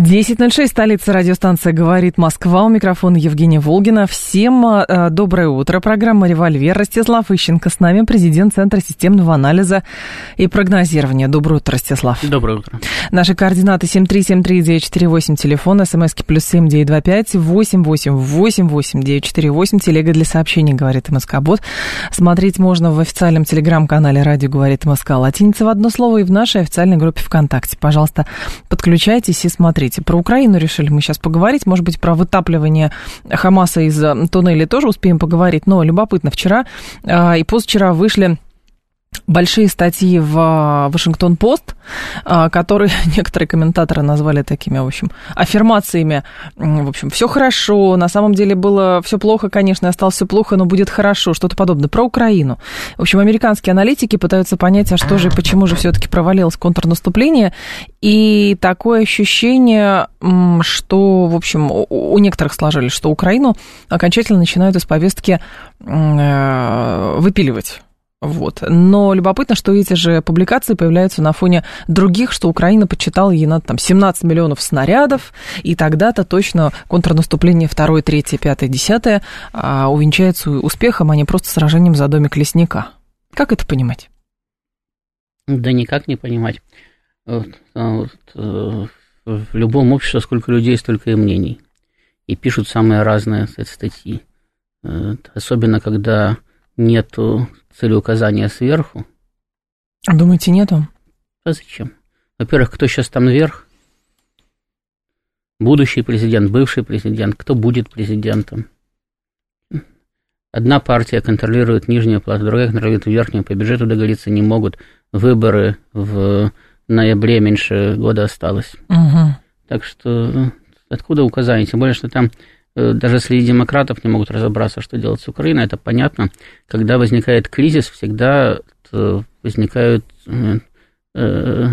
10.06, столица радиостанция «Говорит Москва». У микрофона Евгения Волгина. Всем э, доброе утро. Программа «Револьвер». Ростислав Ищенко с нами, президент Центра системного анализа и прогнозирования. Доброе утро, Ростислав. Доброе утро. Наши координаты 7373948, телефон, смски плюс семь девять два пять восемь восемь восемь восемь девять четыре восемь. Телега для сообщений «Говорит МСК Бот». Смотреть можно в официальном телеграм-канале «Радио говорит МСК» латиница в одно слово и в нашей официальной группе ВКонтакте. Пожалуйста, подключайтесь и смотрите смотрите, про Украину решили мы сейчас поговорить, может быть, про вытапливание Хамаса из э, туннеля тоже успеем поговорить, но любопытно, вчера э, и позавчера вышли большие статьи в а, Вашингтон-Пост, а, которые некоторые комментаторы назвали такими, в общем, аффирмациями. В общем, все хорошо, на самом деле было все плохо, конечно, осталось все плохо, но будет хорошо, что-то подобное. Про Украину. В общем, американские аналитики пытаются понять, а что же почему же все-таки провалилось контрнаступление. И такое ощущение, что, в общем, у некоторых сложились, что Украину окончательно начинают из повестки э, выпиливать вот. Но любопытно, что эти же публикации появляются на фоне других, что Украина подсчитала ей надо там 17 миллионов снарядов, и тогда-то точно контрнаступление 2, 3, 5, 10 увенчается успехом, а не просто сражением за домик лесника. Как это понимать? Да никак не понимать. Вот, а вот, э, в любом обществе сколько людей, столько и мнений. И пишут самые разные статьи. Э, особенно, когда нету целеуказания сверху. А думаете, нету? А зачем? Во-первых, кто сейчас там наверх? Будущий президент, бывший президент, кто будет президентом? Одна партия контролирует нижнюю плату, другая контролирует верхнюю. По бюджету договориться не могут. Выборы в ноябре меньше года осталось. Угу. Так что откуда указания? Тем более, что там даже среди демократов не могут разобраться, что делать с Украиной, это понятно. Когда возникает кризис, всегда э, возникают э,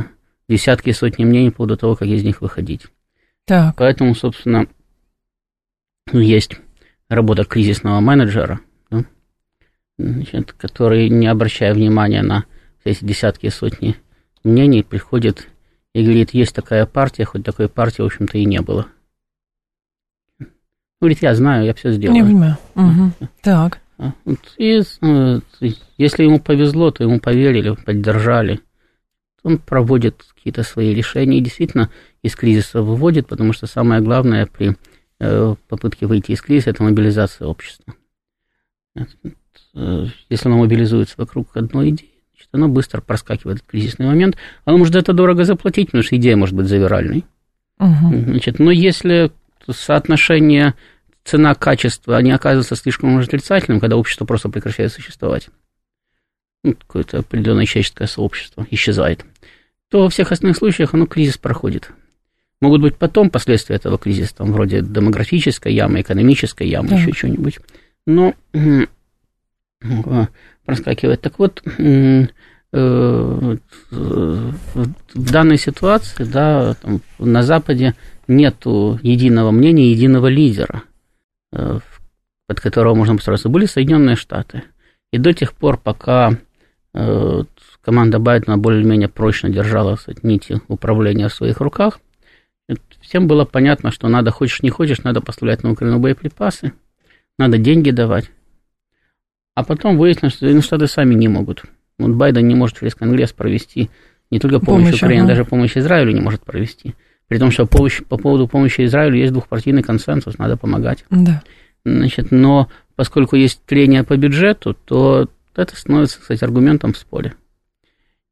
десятки, сотни мнений по поводу того, как из них выходить. Так. Поэтому, собственно, есть работа кризисного менеджера, да, значит, который, не обращая внимания на эти десятки, сотни мнений, приходит и говорит, есть такая партия, хоть такой партии, в общем-то, и не было. Говорит, я знаю, я все сделаю. Не понимаю. Угу. Так. А, и ну, если ему повезло, то ему поверили, поддержали. Он проводит какие-то свои решения и действительно из кризиса выводит, потому что самое главное при э, попытке выйти из кризиса – это мобилизация общества. Э, если оно мобилизуется вокруг одной идеи, значит, оно быстро проскакивает в кризисный момент. Оно может это дорого заплатить, потому что идея может быть завиральной. Угу. Значит, но если соотношение цена-качество, они оказываются слишком отрицательным, когда общество просто прекращает существовать. Ну, какое-то определенное человеческое сообщество исчезает. То во всех остальных случаях оно кризис проходит. Могут быть потом последствия этого кризиса, там, вроде демографической ямы, экономической ямы, да. еще что-нибудь. Но проскакивает. Так вот, э, в данной ситуации, да, там, на Западе нету единого мнения, единого лидера, э, под которого можно построиться. Были Соединенные Штаты. И до тех пор, пока э, команда Байдена более-менее прочно держала кстати, нити управления в своих руках, всем было понятно, что надо, хочешь не хочешь, надо поставлять на Украину боеприпасы, надо деньги давать. А потом выяснилось, что Соединенные Штаты сами не могут. Вот Байден не может через Конгресс провести не только помощь, помощь Украине, ага. даже помощь Израилю не может провести. При том, что помощь, по поводу помощи Израилю есть двухпартийный консенсус, надо помогать. Да. Значит, но поскольку есть трение по бюджету, то это становится, кстати, аргументом в споре.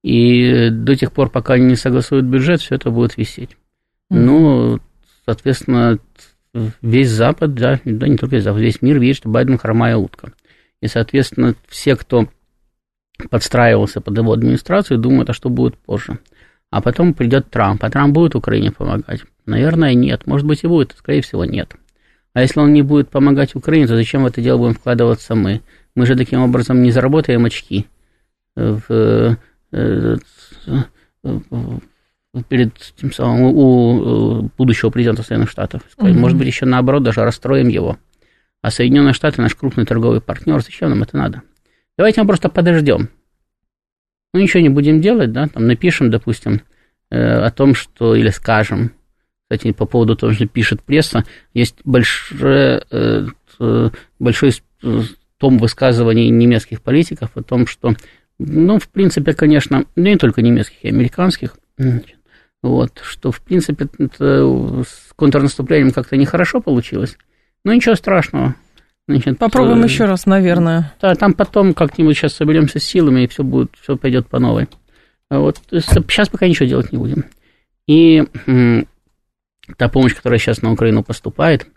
И до тех пор, пока они не согласуют бюджет, все это будет висеть. Mm-hmm. Ну, соответственно, весь Запад, да, да, не только весь Запад, весь мир видит, что Байден хромая утка. И, соответственно, все, кто подстраивался под его администрацию, думают, а что будет позже а потом придет Трамп, а Трамп будет Украине помогать? Наверное, нет. Может быть, и будет, скорее всего, нет. А если он не будет помогать Украине, то зачем в это дело будем вкладываться мы? Мы же таким образом не заработаем очки. в, перед тем самым у будущего президента Соединенных Штатов. Mm-hmm. Может быть, еще наоборот, даже расстроим его. А Соединенные Штаты наш крупный торговый партнер, зачем нам это надо? Давайте мы просто подождем. Ну, ничего не будем делать, да, там напишем, допустим, э, о том, что, или скажем, кстати, по поводу того, что пишет пресса, есть большое, э, большой том высказываний немецких политиков о том, что, ну, в принципе, конечно, ну, не только немецких, и американских, вот, что, в принципе, с контрнаступлением как-то нехорошо получилось, но ничего страшного. Значит, Попробуем э, еще раз, наверное. Да, там потом как-нибудь сейчас соберемся с силами, и все будет, все пойдет по новой. А вот сейчас пока ничего делать не будем. И та помощь, которая сейчас на Украину поступает,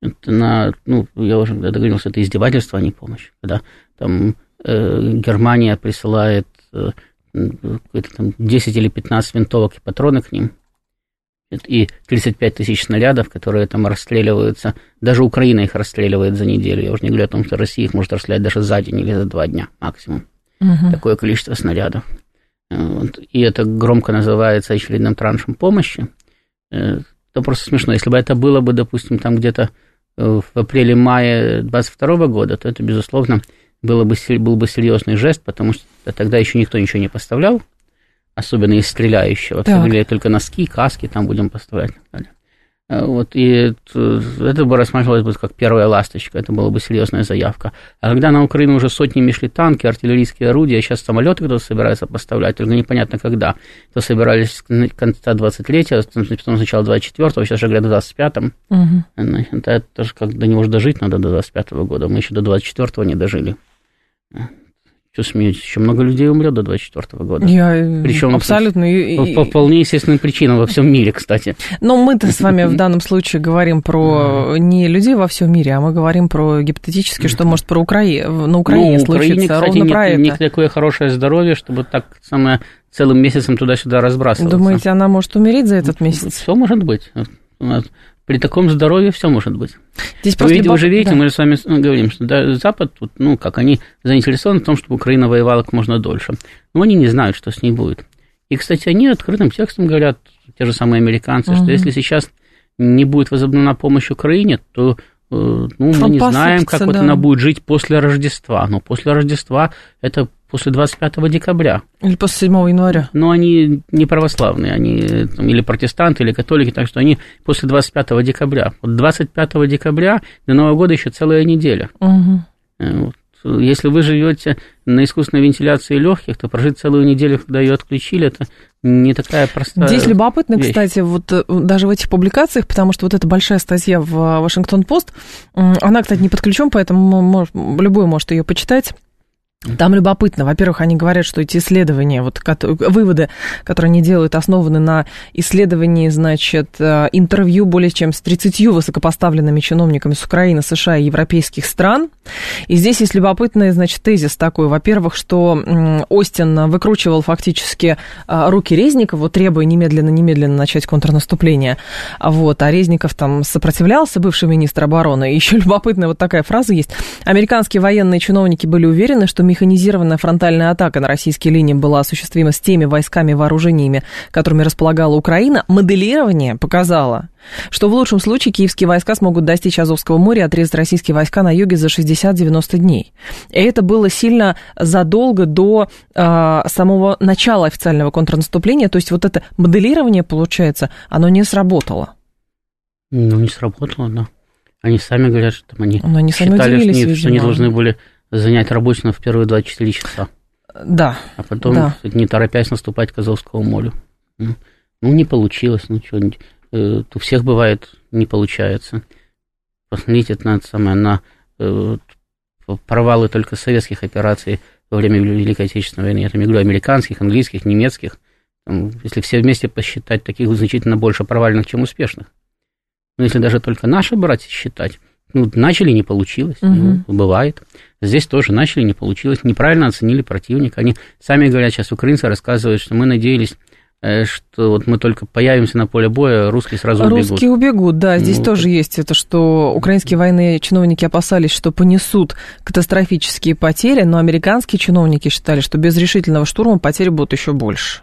это на, ну, я уже договорился, это издевательство, а не помощь. Когда там э, Германия присылает э, там 10 или 15 винтовок и патроны к ним, и 35 тысяч снарядов, которые там расстреливаются. Даже Украина их расстреливает за неделю. Я уже не говорю о том, что Россия их может расстрелять даже за день или за два дня максимум. Угу. Такое количество снарядов. Вот. И это громко называется очередным траншем помощи. Это просто смешно. Если бы это было бы, допустим, там где-то э, в апреле-мае 22 года, то это, безусловно, было бы, был бы серьезный жест, потому что тогда еще никто ничего не поставлял, особенно из стреляющего. Так. Все только носки, каски там будем поставлять. Э, вот, и это бы рассматривалось бы как первая ласточка, это была бы серьезная заявка. А когда на Украину уже сотнями шли танки, артиллерийские орудия, сейчас самолеты кто-то собирается поставлять, только непонятно когда. То собирались с конца 23-го, потом сначала 24-го, сейчас же говорят в 25-м. Угу. Это, это же как до него уже дожить надо до 25-го года, мы еще до 24-го не дожили. Что смеетесь? Еще много людей умрет до 24 года. Я э, Причем абсолютно... По, по вполне естественным причинам во всем мире, кстати. Но мы-то с вами в данном случае говорим про не людей во всем мире, а мы говорим про гипотетически, что может про Украи... на Украине ну, случиться. Украине, кстати, ровно не, про не это. такое хорошее здоровье, чтобы так самое целым месяцем туда-сюда разбрасываться. Думаете, она может умереть за этот месяц? Все может быть при таком здоровье все может быть. Здесь вы, видите, вы же видите, да. мы же с вами говорим, что да, Запад, тут, ну, как они заинтересованы в том, чтобы Украина воевала как можно дольше. Но они не знают, что с ней будет. И, кстати, они открытым текстом говорят, те же самые американцы, угу. что если сейчас не будет возобновлена помощь Украине, то э, ну, мы не знаем, как да. вот она будет жить после Рождества. Но после Рождества это после 25 декабря. Или после 7 января. Но они не православные, они там, или протестанты, или католики, так что они после 25 декабря. Вот 25 декабря до Нового года еще целая неделя. Угу. Вот. Если вы живете на искусственной вентиляции легких, то прожить целую неделю, когда ее отключили, это не такая простая Здесь любопытно, вещь. кстати, вот э, даже в этих публикациях, потому что вот эта большая статья в Вашингтон-Пост, она, кстати, не под ключом, поэтому любой может ее почитать. Там любопытно. Во-первых, они говорят, что эти исследования, вот выводы, которые они делают, основаны на исследовании, значит, э, интервью более чем с 30 высокопоставленными чиновниками с Украины, США и европейских стран. И здесь есть любопытный, значит, тезис такой. Во-первых, что Остин выкручивал фактически э, руки Резникова, требуя немедленно-немедленно начать контрнаступление. Вот, а Резников там сопротивлялся, бывший министр обороны. И еще любопытная вот такая фраза есть. Американские военные чиновники были уверены, что механизированная фронтальная атака на российские линии была осуществима с теми войсками и вооружениями, которыми располагала Украина, моделирование показало, что в лучшем случае киевские войска смогут достичь Азовского моря и отрезать российские войска на юге за 60-90 дней. И это было сильно задолго до э, самого начала официального контрнаступления. То есть вот это моделирование, получается, оно не сработало. Ну, не сработало, да. Они сами говорят, что там они, Но они считали, что, они, что они должны были занять рабочим в первые 24 часа. Да. А потом, да. не торопясь, наступать к Азовскому морю. Ну, ну не получилось, ну что, э, у всех бывает, не получается. Посмотрите на это самое, на э, провалы только советских операций во время Великой Отечественной войны. Я там говорю американских, английских, немецких. Там, если все вместе посчитать, таких значительно больше провальных, чем успешных. Но если даже только наши брать считать, ну, начали, не получилось, угу. ну, бывает. Здесь тоже начали, не получилось, неправильно оценили противника. Они сами говорят, сейчас украинцы рассказывают, что мы надеялись Э, что вот мы только появимся на поле боя, русские сразу убегут. Русские убегут, да. Здесь ну, тоже есть это, что украинские военные чиновники опасались, что понесут катастрофические потери, но американские чиновники считали, что без решительного штурма потери будут еще больше.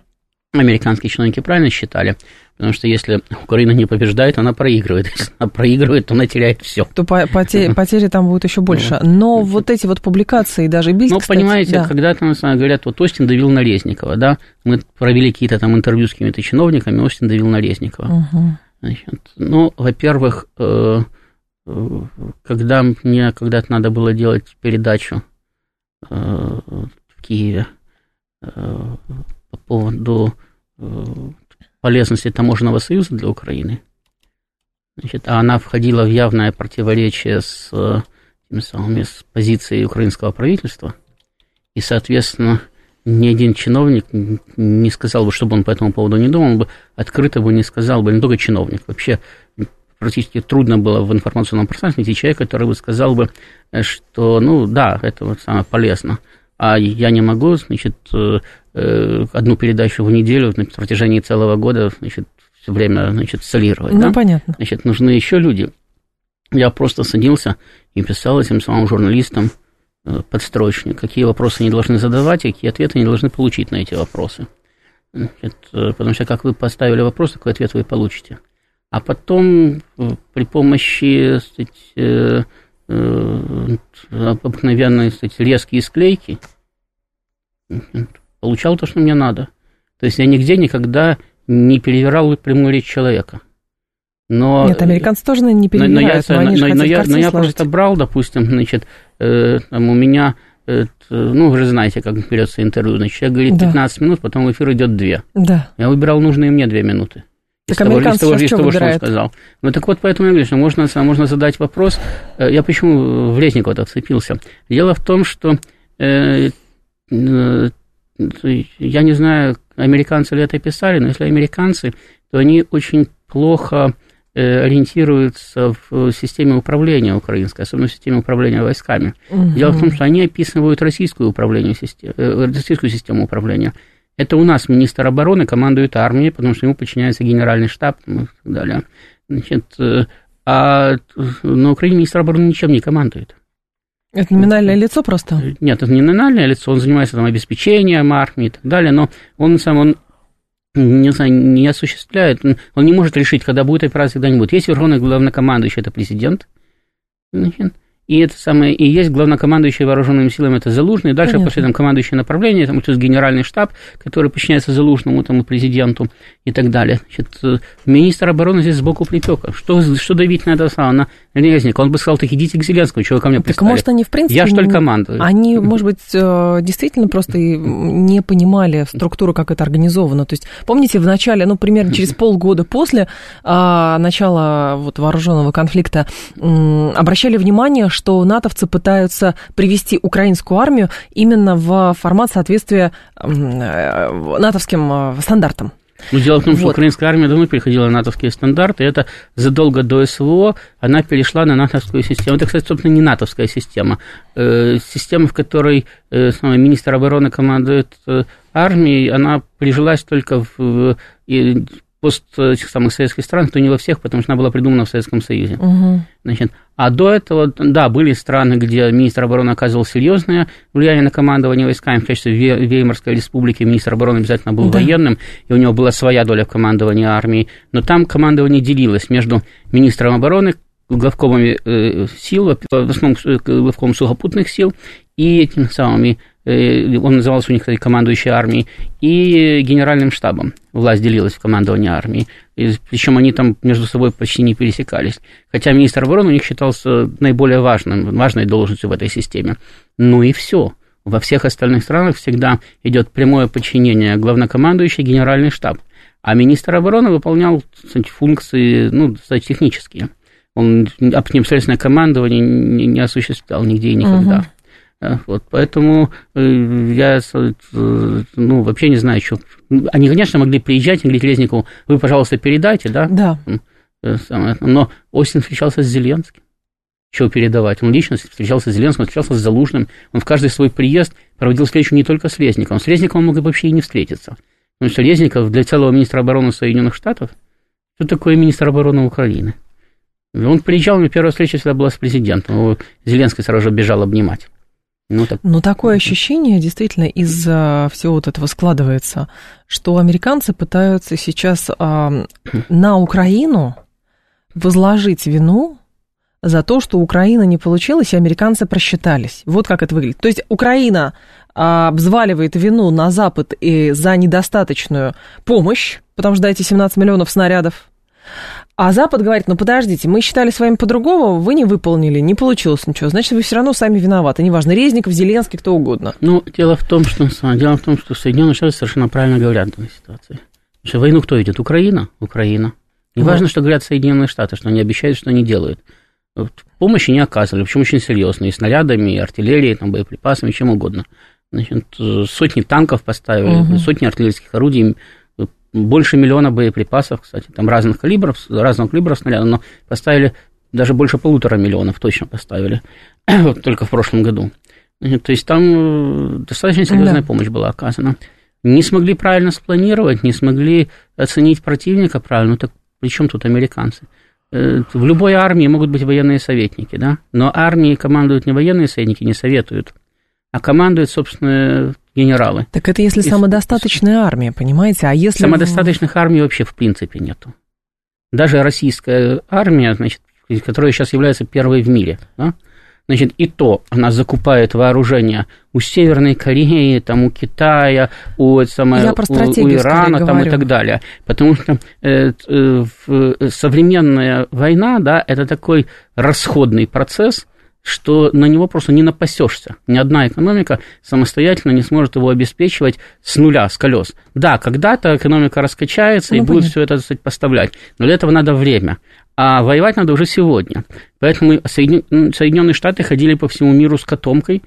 Американские чиновники правильно считали, потому что если Украина не побеждает, она проигрывает. Если она проигрывает, то она теряет все. То потери, потери там будет еще больше. Ну, но вот эти вот публикации, даже Бильд, Ну, понимаете, да. когда там говорят, вот Остин давил на Резникова, да, мы провели какие-то там интервью с какими-то чиновниками, Остин давил на Резникова. Угу. Значит, ну, во-первых, э, э, когда мне когда-то надо было делать передачу э, в Киеве по поводу э, полезности таможенного союза для Украины. Значит, а она входила в явное противоречие с, теми самыми, с позицией украинского правительства. И, соответственно, ни один чиновник не сказал бы, чтобы он по этому поводу не думал, бы открыто бы не сказал бы, не только чиновник, вообще практически трудно было в информационном пространстве найти человека, который бы сказал бы, что, ну да, это вот самое полезно а я не могу, значит, э, э, одну передачу в неделю на протяжении целого года, значит, все время, значит, солировать. Ну, да? понятно. Значит, нужны еще люди. Я просто садился и писал этим самым журналистам э, подстрочник, какие вопросы они должны задавать, и какие ответы они должны получить на эти вопросы. Значит, потому что как вы поставили вопрос, такой ответ вы получите. А потом при помощи, сказать, обыкновенные, кстати, резкие склейки, получал то, что мне надо. То есть я нигде никогда не перевирал прямую речь человека. Но, Нет, американцы тоже, наверное, не перевирают, но, но, я, но, но, я, но я просто брал, допустим, значит, э, там у меня, э, ну, вы же знаете, как берется интервью, значит, человек говорит да. 15 минут, потом в эфир идет 2. Да. Я выбирал нужные мне 2 минуты. Из так того, из того, из того что он сказал. Ну так вот, поэтому я говорю, что можно, можно задать вопрос. Э, я почему в Резникова вцепился? Дело в том, что э, э, я не знаю, американцы ли это писали, но если американцы, то они очень плохо э, ориентируются в системе управления украинской, особенно в системе управления войсками. Угу. Дело в том, что они описывают российскую, управление, э, российскую систему управления. Это у нас министр обороны командует армией, потому что ему подчиняется генеральный штаб и так далее. Значит, э, а на Украине министр обороны ничем не командует. Это номинальное лицо просто? Нет, это не номинальное лицо, он занимается там обеспечением армии и так далее, но он сам, он не, знаю, не осуществляет, он не может решить, когда будет операция, когда не будет. Есть верховный главнокомандующий, это президент, значит, и это самое, и есть главнокомандующий вооруженными силами, это Залужный, и дальше Понятно. пошли там командующие направления, там есть генеральный штаб, который подчиняется Залужному, там, президенту и так далее. Значит, э, министр обороны здесь сбоку припека. Что, что давить на это самое, на Резника? Он бы сказал, так идите к Зеленскому, чего ко мне Так может, они, в принципе... Я что ли командую? Они, может быть, э, действительно просто не понимали структуру, как это организовано. То есть, помните, в начале, ну, примерно через полгода после а, начала вот, вооруженного конфликта обращали внимание, что натовцы пытаются привести украинскую армию именно в формат соответствия э, натовским э, стандартам. Ну, дело в том, что вот. украинская армия давно переходила на натовские стандарты, и это задолго до СВО она перешла на натовскую систему. Это, кстати, собственно, не натовская система. Э, система, в которой министр обороны командует армией, она прижилась только в пост этих самых советских стран, то не во всех, потому что она была придумана в Советском Союзе. Угу. Значит, а до этого, да, были страны, где министр обороны оказывал серьезное влияние на командование войсками, в качестве Веймарской республики министр обороны обязательно был да. военным, и у него была своя доля в командовании армией, но там командование делилось между министром обороны, главкомами э, сил, в основном э, главком сухопутных сил, и этими самыми Э, он назывался у них командующей армией, и генеральным штабом. Власть делилась в командовании армии. Причем они там между собой почти не пересекались. Хотя министр обороны у них считался наиболее важным, важной должностью в этой системе. Ну и все. Во всех остальных странах всегда идет прямое подчинение главнокомандующий генеральный штаб. А министр обороны выполнял кстати, функции, ну, кстати, технические. Он непосредственное командование не осуществлял нигде и никогда. Угу. Вот, поэтому э, я э, ну, вообще не знаю, что... Они, конечно, могли приезжать и говорить Резникову, вы, пожалуйста, передайте, да? Да. Э, но Остин встречался с Зеленским. Чего передавать? Он лично встречался с Зеленским, он встречался с Залужным. Он в каждый свой приезд проводил встречу не только с Резниковым. С Резниковым он мог вообще и не встретиться. Потому что Резников для целого министра обороны Соединенных Штатов, что такое министр обороны Украины? Он приезжал, у меня первая встреча всегда была с президентом. Его Зеленский сразу же бежал обнимать. Ну, так... Но такое ощущение действительно из-за всего вот этого складывается, что американцы пытаются сейчас а, на Украину возложить вину за то, что Украина не получилась, и американцы просчитались. Вот как это выглядит. То есть Украина а, взваливает вину на Запад и за недостаточную помощь, потому что дайте 17 миллионов снарядов, а Запад говорит, ну подождите, мы считали с вами по-другому, вы не выполнили, не получилось ничего, значит, вы все равно сами виноваты, неважно, Резников, Зеленский, кто угодно. Ну, дело в том, что, дело в том, что Соединенные Штаты совершенно правильно говорят в данной ситуации. Что войну кто ведет? Украина? Украина. Не важно, что говорят Соединенные Штаты, что они обещают, что они делают. Помощи не оказывали, причем очень серьезно, и снарядами, и артиллерией, там, боеприпасами, чем угодно. Значит, сотни танков поставили, угу. сотни артиллерийских орудий, больше миллиона боеприпасов, кстати, там разных калибров, разного калибра снарядов, но поставили даже больше полутора миллионов точно поставили, вот только в прошлом году. То есть там э, достаточно серьезная да. помощь была оказана. Не смогли правильно спланировать, не смогли оценить противника правильно, ну так при чем тут американцы? Э, в любой армии могут быть военные советники, да, но армии командуют не военные советники, не советуют, а командуют, собственно, генералы. Так это если и самодостаточная армия, понимаете? А если... Самодостаточных армий вообще в принципе нету. Даже российская армия, значит, которая сейчас является первой в мире, да? значит, и то она закупает вооружение у Северной Кореи, там, у Китая, у, самое, у, у Ирана там, и так далее. Потому что э, э, современная война, да, это такой расходный процесс, что на него просто не напасешься. Ни одна экономика самостоятельно не сможет его обеспечивать с нуля, с колес. Да, когда-то экономика раскачается ну, и будет все это сказать, поставлять, но для этого надо время. А воевать надо уже сегодня. Поэтому Соединенные Штаты ходили по всему миру с котомкой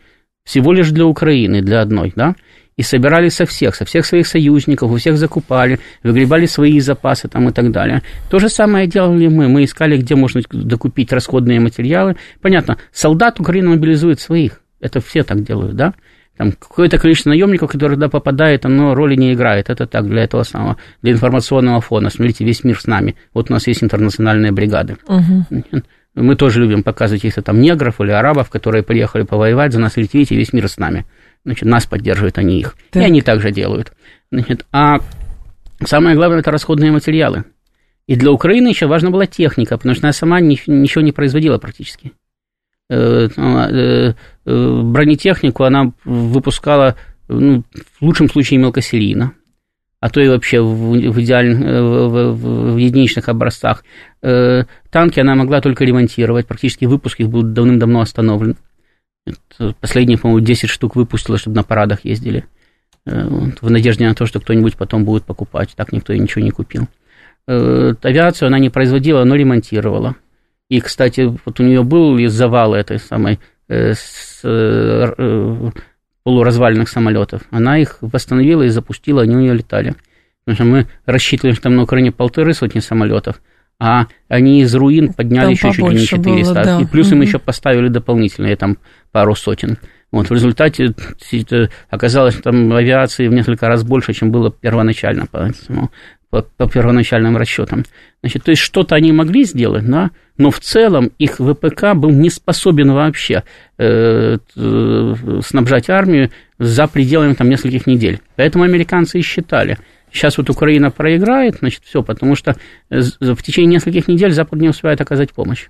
всего лишь для Украины, для одной, да, и собирали со всех, со всех своих союзников, у всех закупали, выгребали свои запасы там и так далее. То же самое делали мы. Мы искали, где можно докупить расходные материалы. Понятно, солдат Украина мобилизует своих. Это все так делают, да? Там какое-то количество наемников, которые туда попадает, оно роли не играет. Это так, для этого самого, для информационного фона. Смотрите, весь мир с нами. Вот у нас есть интернациональные бригады. Угу. Мы тоже любим показывать каких-то там негров или арабов, которые приехали повоевать за нас, видите, весь мир с нами. Значит, нас поддерживают они их. Так. И они также делают. Значит, а самое главное – это расходные материалы. И для Украины еще важна была техника, потому что она сама ничего не производила практически. Э, э, э, бронетехнику она выпускала, ну, в лучшем случае, мелкосерийно, а то и вообще в, в, в, в, в единичных образцах. Танки она могла только ремонтировать, практически выпуск их был давным-давно остановлен. Последние, по-моему, 10 штук выпустила, чтобы на парадах ездили. Э, в надежде на то, что кто-нибудь потом будет покупать. Так никто и ничего не купил. Э, авиацию она не производила, но ремонтировала. И, кстати, вот у нее был из завала этой самой э, с, полуразваленных самолетов. Она их восстановила и запустила, они у нее летали. Потому что мы рассчитывали, что там на Украине полторы сотни самолетов, а они из руин подняли там еще чуть ли не 400. Было, да. И плюс угу. им еще поставили дополнительные там пару сотен. Вот, в результате оказалось, что там авиации в несколько раз больше, чем было первоначально по, по, по первоначальным расчетам. Значит, то есть что-то они могли сделать, да, но в целом их ВПК был не способен вообще э, э, снабжать армию за пределами там нескольких недель. Поэтому американцы и считали – Сейчас вот Украина проиграет, значит, все, потому что в течение нескольких недель Запад не успевает оказать помощь.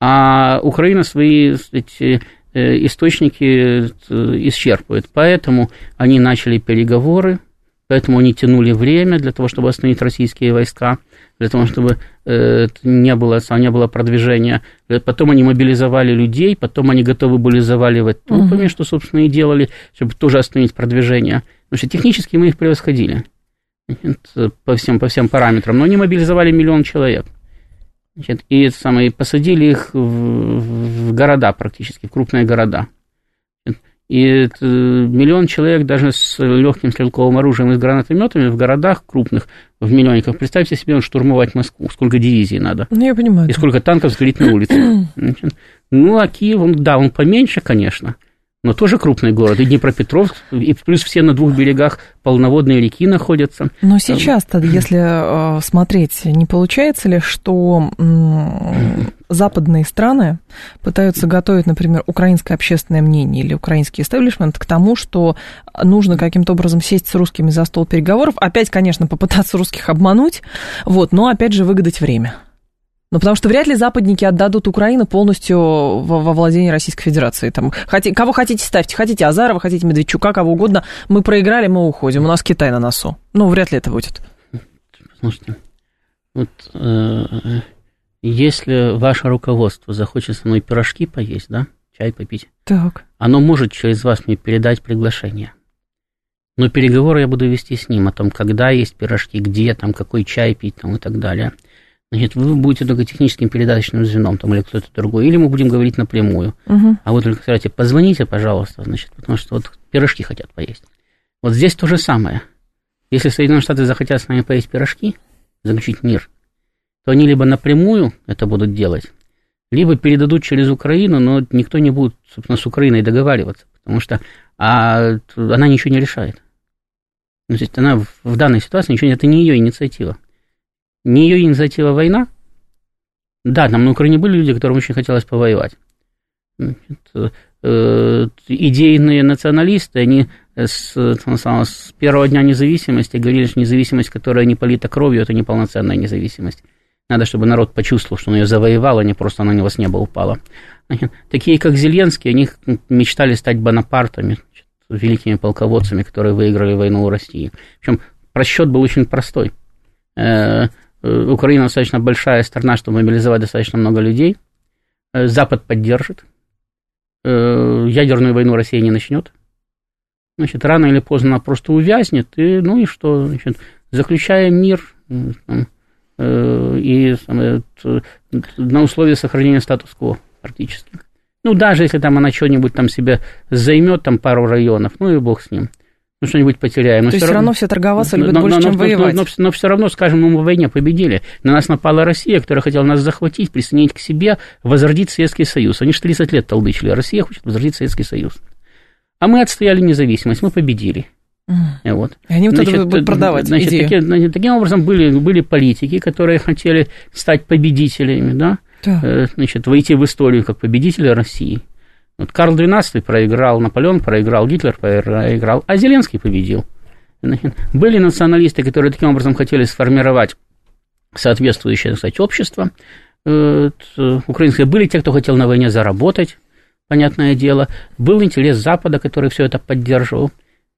А Украина свои эти, э, источники э, исчерпывает. Поэтому они начали переговоры, поэтому они тянули время для того, чтобы остановить российские войска, для того, чтобы э, не было, не было продвижения. Потом они мобилизовали людей, потом они готовы были заваливать трупами, угу. что, собственно, и делали, чтобы тоже остановить продвижение. Потому что технически мы их превосходили по всем, по всем параметрам, но они мобилизовали миллион человек. Значит, и это самое, посадили их в, в города практически, в крупные города. И это, миллион человек даже с легким стрелковым оружием и с гранатометами в городах крупных, в миллионниках. Представьте себе штурмовать Москву, сколько дивизий надо. Ну, я понимаю. И сколько танков сгорит на улице. ну, а Киев, он, да, он поменьше, конечно, но тоже крупный город. И Днепропетровск, и плюс все на двух берегах полноводные реки находятся. Но сейчас-то, если э, смотреть, не получается ли, что западные страны пытаются готовить, например, украинское общественное мнение или украинский истеблишмент к тому, что нужно каким-то образом сесть с русскими за стол переговоров, опять, конечно, попытаться русских обмануть, вот, но опять же выгадать время. Ну, потому что вряд ли западники отдадут Украину полностью во, во владение Российской Федерации. Там, хоти, кого хотите ставьте, хотите Азарова, хотите Медведчука, кого угодно. Мы проиграли, мы уходим. У нас Китай на носу. Ну, вряд ли это будет. Слушайте, вот э, если ваше руководство захочет со мной пирожки поесть, да, чай попить, так. оно может через вас мне передать приглашение. Но переговоры я буду вести с ним о том, когда есть пирожки, где, там, какой чай пить там, и так далее – значит, вы будете только техническим передаточным звеном, там, или кто-то другой, или мы будем говорить напрямую. Угу. А вот только скажите, позвоните, пожалуйста, значит, потому что вот пирожки хотят поесть. Вот здесь то же самое. Если Соединенные Штаты захотят с нами поесть пирожки, заключить мир, то они либо напрямую это будут делать, либо передадут через Украину, но никто не будет, собственно, с Украиной договариваться, потому что а, она ничего не решает. Ну, то есть она в данной ситуации ничего, это не ее инициатива не ее инициатива война. Да, там на Украине были люди, которым очень хотелось повоевать. Значит, э, идейные националисты, они с, с первого дня независимости говорили, что независимость, которая не полита кровью, это неполноценная независимость. Надо, чтобы народ почувствовал, что он ее завоевал, а не просто она на него с неба упала. Такие, как Зеленский, они мечтали стать Бонапартами, великими полководцами, которые выиграли войну у России. Причем расчет был очень простой Э, Украина достаточно большая страна, чтобы мобилизовать достаточно много людей. Э, Запад поддержит. Э, ядерную войну Россия не начнет. Значит, рано или поздно она просто увязнет. И, ну и что? Значит, заключаем мир и на условии сохранения статус-кво практически. Ну, даже если там она что-нибудь там себе займет, там пару районов, ну и бог с ним ну, что-нибудь потеряем. Но То есть все равно все торговаться любят но, больше, но, чем но, воевать. Но, но, но, но все равно, скажем, мы в войне победили. На нас напала Россия, которая хотела нас захватить, присоединить к себе, возродить Советский Союз. Они же 30 лет толдычили, а Россия хочет возродить Советский Союз. А мы отстояли независимость, мы победили. Mm. Вот. И они вот значит, это будут продавать значит, идею. Таки, таким образом, были, были политики, которые хотели стать победителями, да? Да. Э, значит, войти в историю как победители России. Вот Карл XII проиграл, Наполеон проиграл, Гитлер проиграл, а Зеленский победил. Были националисты, которые таким образом хотели сформировать соответствующее, кстати, общество э, украинское. Были те, кто хотел на войне заработать, понятное дело. Был интерес Запада, который все это поддерживал.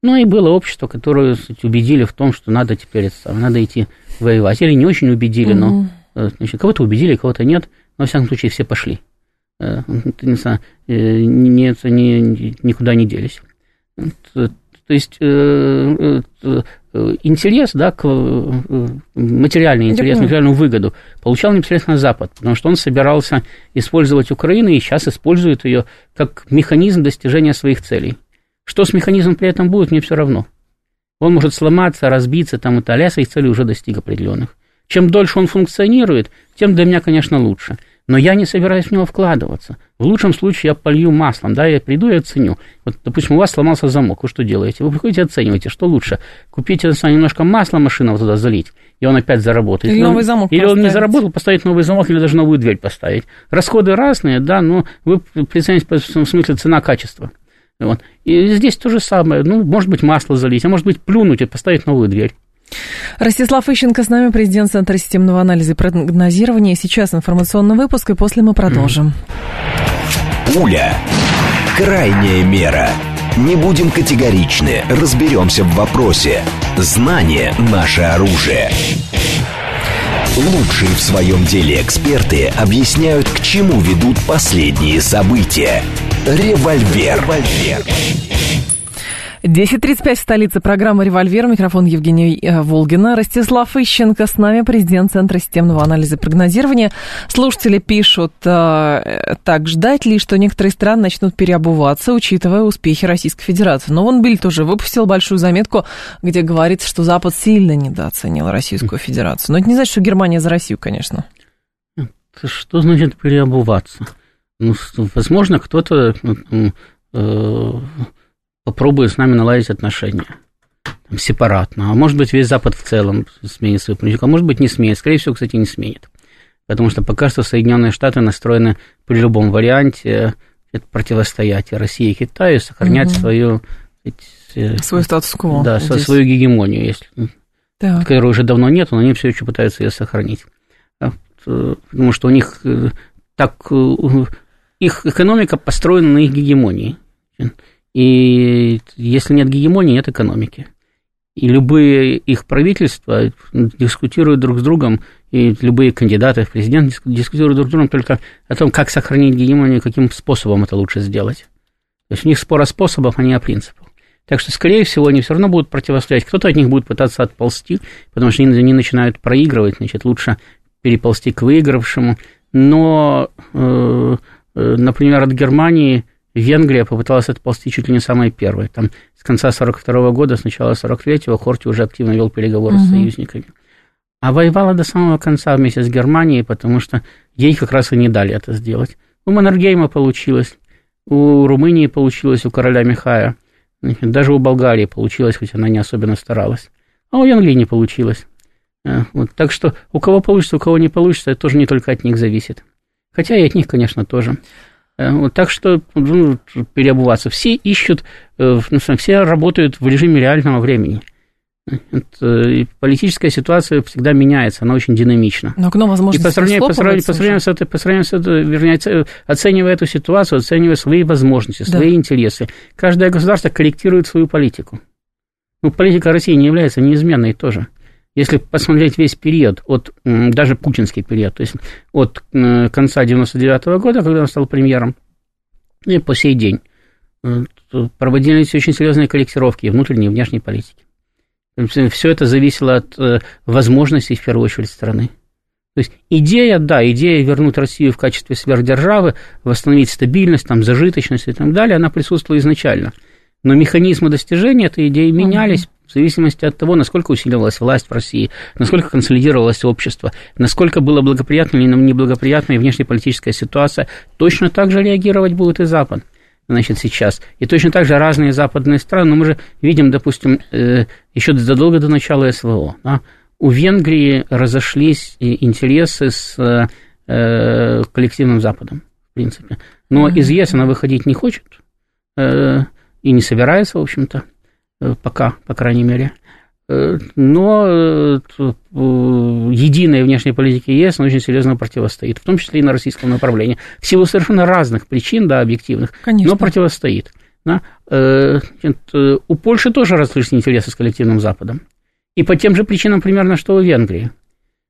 Ну и было общество, которое кстати, убедили в том, что надо теперь надо идти воевать. Или не очень убедили, но э, значит, кого-то убедили, кого-то нет. Но, во всяком случае, все пошли. Э, не знаю, э, не, не, никуда не делись. То есть э, интерес, да, к, материальный интерес, материальную выгоду получал непосредственно Запад, потому что он собирался использовать Украину и сейчас использует ее как механизм достижения своих целей. Что с механизмом при этом будет, мне все равно. Он может сломаться, разбиться там и далее, а своих целей уже достиг определенных. Чем дольше он функционирует, тем для меня, конечно, лучше но я не собираюсь в него вкладываться. В лучшем случае я полью маслом, да, я приду и оценю. Вот, допустим, у вас сломался замок, вы что делаете? Вы приходите и оцениваете, что лучше, купить немножко масла машина вот туда залить, и он опять заработает. Или, или новый замок Или поставить. он не заработал, поставить новый замок, или даже новую дверь поставить. Расходы разные, да, но вы прицените в смысле цена-качество. Вот. И здесь то же самое. Ну, может быть, масло залить, а может быть, плюнуть и поставить новую дверь. Ростислав Ищенко с нами, президент Центра системного анализа и прогнозирования. Сейчас информационный выпуск, и после мы продолжим. Пуля. Крайняя мера. Не будем категоричны, разберемся в вопросе. Знание – наше оружие. Лучшие в своем деле эксперты объясняют, к чему ведут последние события. Револьвер. Револьвер. 10.35 в столице программы «Револьвер». Микрофон Евгения э, Волгина. Ростислав Ищенко с нами, президент Центра системного анализа и прогнозирования. Слушатели пишут, э, так, ждать ли, что некоторые страны начнут переобуваться, учитывая успехи Российской Федерации. Но вон Биль тоже выпустил большую заметку, где говорится, что Запад сильно недооценил Российскую Федерацию. Но это не значит, что Германия за Россию, конечно. Что значит переобуваться? Ну, возможно, кто-то э, попробует с нами наладить отношения там, сепаратно. А может быть, весь Запад в целом сменит свою политику, а может быть, не сменит. Скорее всего, кстати, не сменит. Потому что пока что Соединенные Штаты настроены при любом варианте противостоять России и Китаю, сохранять угу. свою... Свой статус-кво. Да, здесь. свою гегемонию, если, так. которой уже давно нет, но они все еще пытаются ее сохранить. А, э, потому что у них э, так... Э, их экономика построена на их гегемонии. И если нет гегемонии, нет экономики. И любые их правительства дискутируют друг с другом, и любые кандидаты в президент дискутируют друг с другом только о том, как сохранить гегемонию, каким способом это лучше сделать. То есть у них спор о способах, а не о принципах. Так что, скорее всего, они все равно будут противостоять. Кто-то от них будет пытаться отползти, потому что они, они начинают проигрывать, значит, лучше переползти к выигравшему. Но, э, э, например, от Германии Венгрия попыталась отползти чуть ли не самой первой. Там с конца 42 года, с начала 43-го Хорти уже активно вел переговоры угу. с союзниками. А воевала до самого конца вместе с Германией, потому что ей как раз и не дали это сделать. У Маннергейма получилось, у Румынии получилось, у короля Михая, даже у Болгарии получилось, хоть она не особенно старалась. А у Венгрии не получилось. Э, вот, так что у кого получится, у кого не получится, это тоже не только от них зависит. Хотя и от них, конечно, тоже. Э, вот, так что ну, переобуваться. Все ищут, э, ну, все работают в режиме реального времени. Это, политическая ситуация всегда меняется, она очень динамична. Но окно возможно, И по сравнению, по сравнению, по сравнению с этой, по сравнению с этой, вернее, оценивая эту ситуацию, оценивая свои возможности, свои да. интересы, каждое государство корректирует свою политику. Ну, политика России не является неизменной тоже. Если посмотреть весь период, от, даже путинский период, то есть от э, конца 99 -го года, когда он стал премьером, и по сей день, э, проводились очень серьезные корректировки внутренней и внешней политики. Все это зависело от э, возможностей, в первую очередь, страны. То есть идея, да, идея вернуть Россию в качестве сверхдержавы, восстановить стабильность, там, зажиточность и так далее, она присутствовала изначально. Но механизмы достижения этой идеи менялись в зависимости от того, насколько усиливалась власть в России, насколько консолидировалось общество, насколько была благоприятная или неблагоприятная внешнеполитическая ситуация. Точно так же реагировать будет и Запад значит, сейчас. И точно так же разные западные страны, но мы же видим, допустим, э, еще задолго до начала СВО, да, у Венгрии разошлись интересы с э, коллективным Западом, в принципе. Но из ЕС она выходить не хочет э, и не собирается, в общем-то, пока, по крайней мере. Э, но э, единой внешней политике ЕС очень серьезно противостоит, в том числе и на российском направлении. В силу совершенно разных причин, да, объективных, Конечно. но противостоит. Да. Э, у Польши тоже различные интересы с коллективным Западом. И по тем же причинам примерно, что у Венгрии.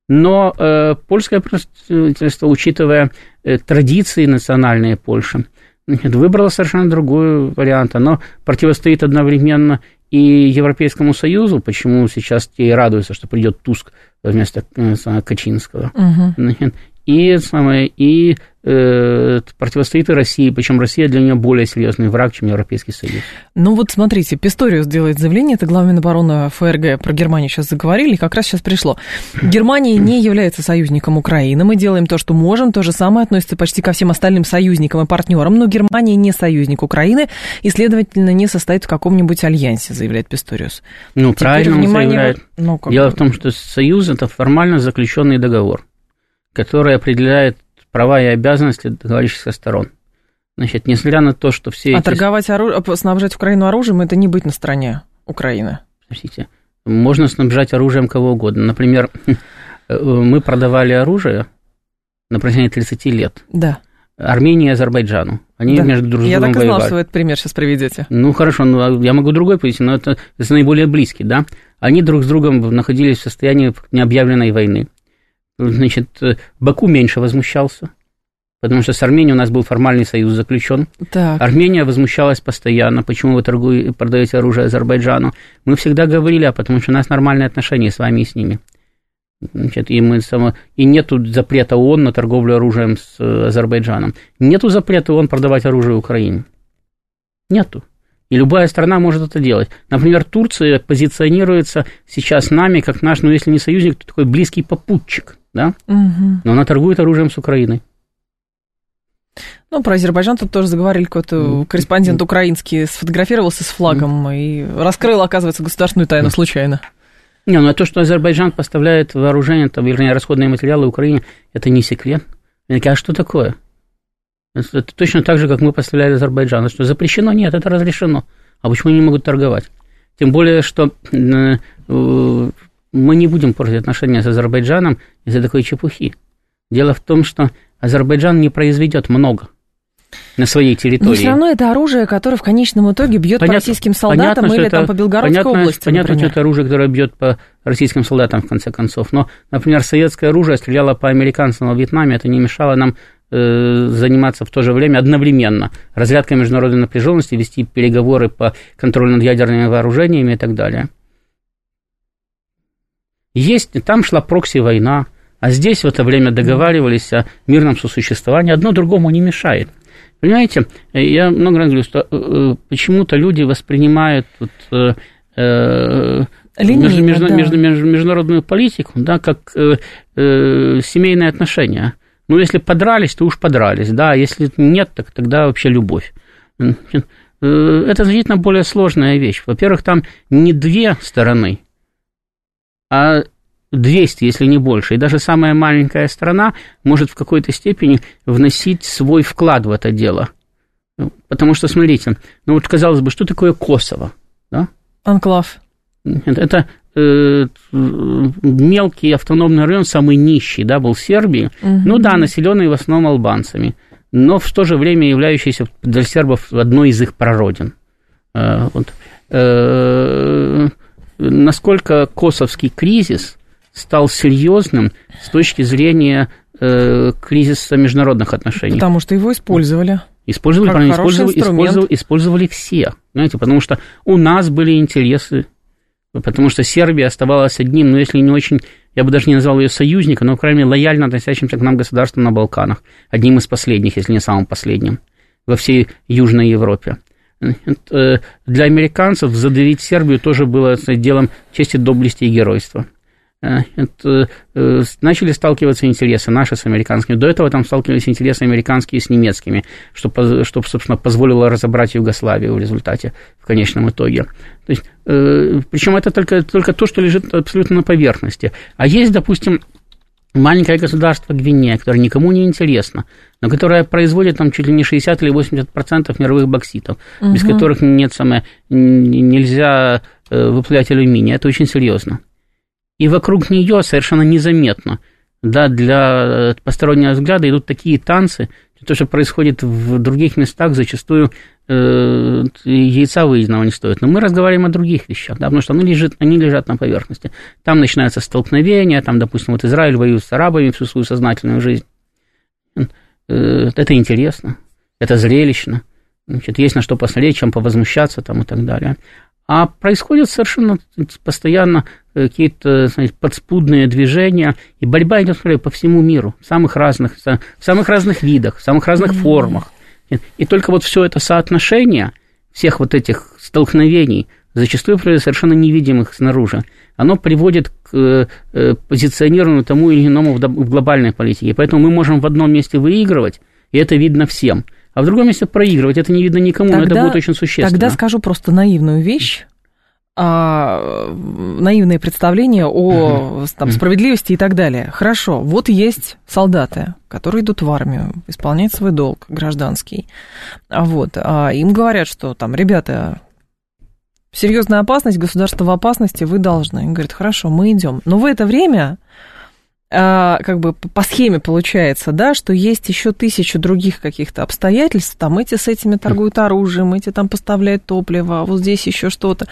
Но э, польское правительство, учитывая э, традиции национальные Польши, выбрало совершенно другой вариант. Оно противостоит одновременно и Европейскому Союзу, почему сейчас те и радуются, что придет Туск вместо э, Качинского, угу. И, самое, и э, противостоит и России, причем Россия для нее более серьезный враг, чем Европейский Союз. Ну вот смотрите, Писториус делает заявление, это глава Минобороны ФРГ, про Германию сейчас заговорили, как раз сейчас пришло. Германия не является союзником Украины, мы делаем то, что можем, то же самое относится почти ко всем остальным союзникам и партнерам, но Германия не союзник Украины и, следовательно, не состоит в каком-нибудь альянсе, заявляет Писториус. Ну, Теперь правильно внимание... он заявляет. Ну, как... Дело в том, что союз – это формально заключенный договор, который определяет права и обязанности договорившихся сторон. Значит, несмотря на то, что все а эти... торговать оружием, снабжать Украину оружием, это не быть на стороне Украины. Простите, можно снабжать оружием кого угодно. Например, мы продавали оружие на протяжении 30 лет. Да. Армении и Азербайджану. Они да. между друг другом Я так и знал, воевали. что вы этот пример сейчас приведете. Ну, хорошо, ну, я могу другой привести, но это, это наиболее близкий, да. Они друг с другом находились в состоянии необъявленной войны значит, Баку меньше возмущался, потому что с Арменией у нас был формальный союз заключен. Так. Армения возмущалась постоянно, почему вы торгуете, продаете оружие Азербайджану. Мы всегда говорили, а потому что у нас нормальные отношения с вами и с ними. Значит, и, мы само... и нету запрета ООН на торговлю оружием с э, Азербайджаном. Нету запрета ООН продавать оружие Украине. Нету. И любая страна может это делать. Например, Турция позиционируется сейчас нами как наш, ну если не союзник, то такой близкий попутчик да? Угу. Но она торгует оружием с Украиной. Ну, про Азербайджан тут тоже заговорили, какой-то корреспондент украинский сфотографировался с флагом и раскрыл, оказывается, государственную тайну случайно. Не, ну а то, что Азербайджан поставляет вооружение, там, вернее, расходные материалы Украине, это не секрет. Они а что такое? Это точно так же, как мы поставляли Азербайджану. Что запрещено? Нет, это разрешено. А почему они не могут торговать? Тем более, что э, мы не будем портить отношения с Азербайджаном из-за такой чепухи. Дело в том, что Азербайджан не произведет много на своей территории. Но все равно это оружие, которое в конечном итоге бьет понятно, по российским солдатам понятно, или там по Белгородской понятно, области, Понятно, например. что это оружие, которое бьет по российским солдатам, в конце концов. Но, например, советское оружие стреляло по американцам во Вьетнаме, это не мешало нам э, заниматься в то же время одновременно разрядкой международной напряженности, вести переговоры по контролю над ядерными вооружениями и так далее. Есть, там шла прокси-война, а здесь в это время договаривались о мирном сосуществовании, одно другому не мешает. Понимаете, я много раз говорю, что э, почему-то люди воспринимают вот, э, э Линейно, между, да. между, между, международную политику да, как э, э, семейные отношения. Ну, если подрались, то уж подрались, да, а если нет, так тогда вообще любовь. Э, это значительно более сложная вещь. Во-первых, там не две стороны, а 200, если не больше. И даже самая маленькая страна может в какой-то степени вносить свой вклад в это дело. Потому что, смотрите, ну вот казалось бы, что такое Косово? Да? Анклав. Это, это э, мелкий автономный район, самый нищий, да, был в Сербии. Угу. Ну да, населенный в основном албанцами, но в то же время являющийся для сербов одной из их прародин. Э, вот. э, насколько косовский кризис стал серьезным с точки зрения э, кризиса международных отношений. Потому что его использовали. Использовали, как использовали, использовали, использовали все, знаете, потому что у нас были интересы, потому что Сербия оставалась одним, ну, если не очень, я бы даже не назвал ее союзником, но, кроме лояльно относящимся к нам государством на Балканах, одним из последних, если не самым последним, во всей Южной Европе. Э, для американцев задавить Сербию тоже было делом чести, доблести и геройства. Э, э, начали сталкиваться интересы наши с американскими. До этого там сталкивались интересы американские с немецкими, что, что собственно, позволило разобрать Югославию в результате, в конечном итоге. То есть, причем это только, только то, что лежит абсолютно на поверхности. А есть, допустим, маленькое государство Гвинея, которое никому не интересно, но которое производит там чуть ли не 60 или 80 процентов мировых бокситов, угу. без которых нет самое, нельзя выплавлять алюминий. Это очень серьезно и вокруг нее совершенно незаметно, да, для постороннего взгляда идут такие танцы, то, что происходит в других местах, зачастую э, яйца выеденного не стоит. Но мы разговариваем о других вещах, да, потому что они лежат, они лежат на поверхности. Там начинаются столкновения, там, допустим, вот Израиль воюет с арабами всю свою сознательную жизнь. Э, это интересно, это зрелищно. Значит, есть на что посмотреть, чем повозмущаться там и так далее. А происходят совершенно постоянно какие-то знаете, подспудные движения, и борьба идет по всему миру, в самых разных, в самых разных видах, в самых разных формах. И только вот все это соотношение всех вот этих столкновений, зачастую совершенно невидимых снаружи, оно приводит к э, позиционированию тому или иному в глобальной политике. Поэтому мы можем в одном месте выигрывать, и это видно всем – а в другом месте проигрывать. Это не видно никому, тогда, но это будет очень существенно. Тогда скажу просто наивную вещь. А, наивные представления о там, справедливости и так далее. Хорошо, вот есть солдаты, которые идут в армию, исполняют свой долг гражданский. А вот, а им говорят, что там, ребята, серьезная опасность, государство в опасности, вы должны. Им говорят, хорошо, мы идем. Но в это время как бы по схеме получается, да, что есть еще тысячу других каких-то обстоятельств, там эти с этими торгуют оружием, эти там поставляют топливо, а вот здесь еще что-то.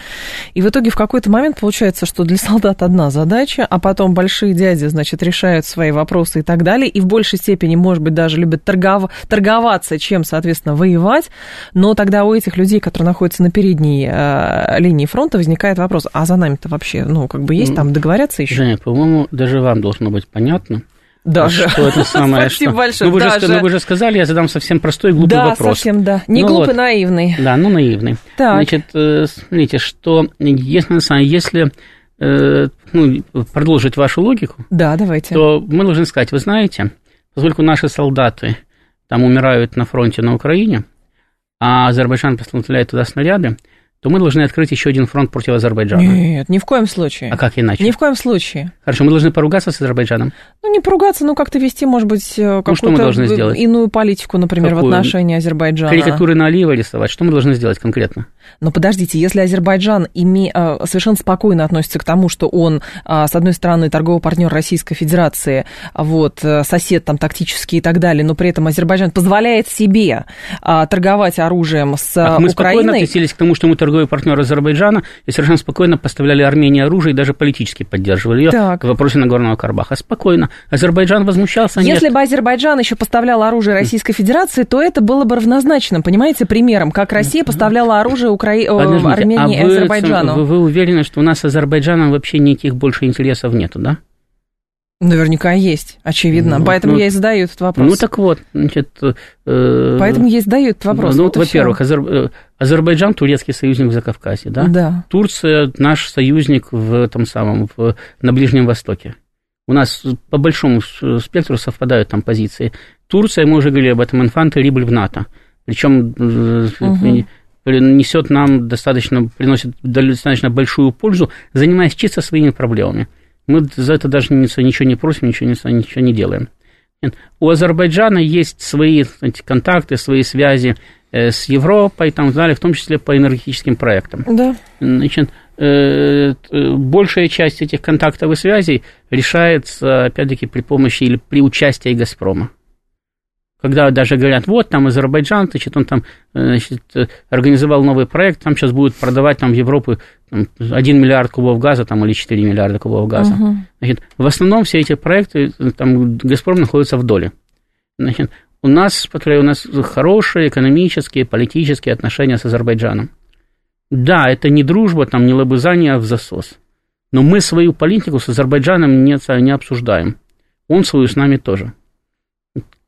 И в итоге в какой-то момент получается, что для солдат одна задача, а потом большие дяди, значит, решают свои вопросы и так далее, и в большей степени, может быть, даже любят торгов... торговаться, чем, соответственно, воевать, но тогда у этих людей, которые находятся на передней э, линии фронта, возникает вопрос, а за нами-то вообще, ну, как бы есть там договорятся еще? Женя, по-моему, даже вам должно быть понятно. Даже. Что это самое, Спасибо что... большое. Ну вы, даже. же, ну, вы же сказали, я задам совсем простой глупый да, вопрос. Да, совсем, да. Не ну глупый, вот. наивный. Да, ну наивный. Так. Значит, э, смотрите, что если, если э, ну, продолжить вашу логику, да, давайте. то мы должны сказать, вы знаете, поскольку наши солдаты там умирают на фронте на Украине, а Азербайджан поставляет туда снаряды, то мы должны открыть еще один фронт против Азербайджана. Нет, ни в коем случае. А как иначе? Ни в коем случае. Хорошо, мы должны поругаться с Азербайджаном. Ну, не поругаться, но как-то вести, может быть, ну, какую-то ну, иную политику, например, Какую? в отношении Азербайджана. Карикатуры на Алиева рисовать. Что мы должны сделать конкретно? Но подождите, если Азербайджан име... А, совершенно спокойно относится к тому, что он, а, с одной стороны, торговый партнер Российской Федерации, вот, э, сосед там тактический и так далее, но при этом Азербайджан позволяет себе торговать оружием с а мы Украиной... спокойно относились к тому, что мы торговый партнер Азербайджана, и совершенно спокойно поставляли Армении оружие и даже политически поддерживали ее так. в вопросе Нагорного Карабаха. Спокойно. Азербайджан возмущался, Если нет. бы Азербайджан еще поставлял оружие Российской Федерации, то это было бы равнозначным, понимаете, примером, как Россия поставляла оружие Укра... Армении а и Азербайджану. Вы, вы уверены, что у нас с Азербайджаном вообще никаких больше интересов нету, да? Наверняка есть, очевидно. Ну, Поэтому ну, я и задаю этот вопрос. Ну так вот, значит... Э, Поэтому я и задаю этот вопрос. Ну, вот во-первых, Азер... Э, Азербайджан турецкий союзник в Закавказье, да? Да. Турция наш союзник в том самом, в, на Ближнем Востоке. У нас по большому спектру совпадают там позиции. Турция, мы уже говорили об этом, инфанты Рибль в НАТО. Причем угу несет нам достаточно, приносит достаточно большую пользу, занимаясь чисто своими проблемами. Мы за это даже ничего не просим, ничего не, ничего не делаем. У Азербайджана есть свои знаете, контакты, свои связи э, с Европой и так далее, в том числе по энергетическим проектам. Да. Значит, э, большая часть этих контактов и связей решается, опять-таки, при помощи или при участии «Газпрома» когда даже говорят, вот там Азербайджан, значит, он там значит, организовал новый проект, там сейчас будут продавать там в Европу там, 1 миллиард кубов газа там, или 4 миллиарда кубов газа. Uh-huh. Значит, в основном все эти проекты, там Газпром находится в доле. Значит, у нас, у нас хорошие экономические, политические отношения с Азербайджаном. Да, это не дружба, там, не лобызание в засос. Но мы свою политику с Азербайджаном не, не обсуждаем. Он свою с нами тоже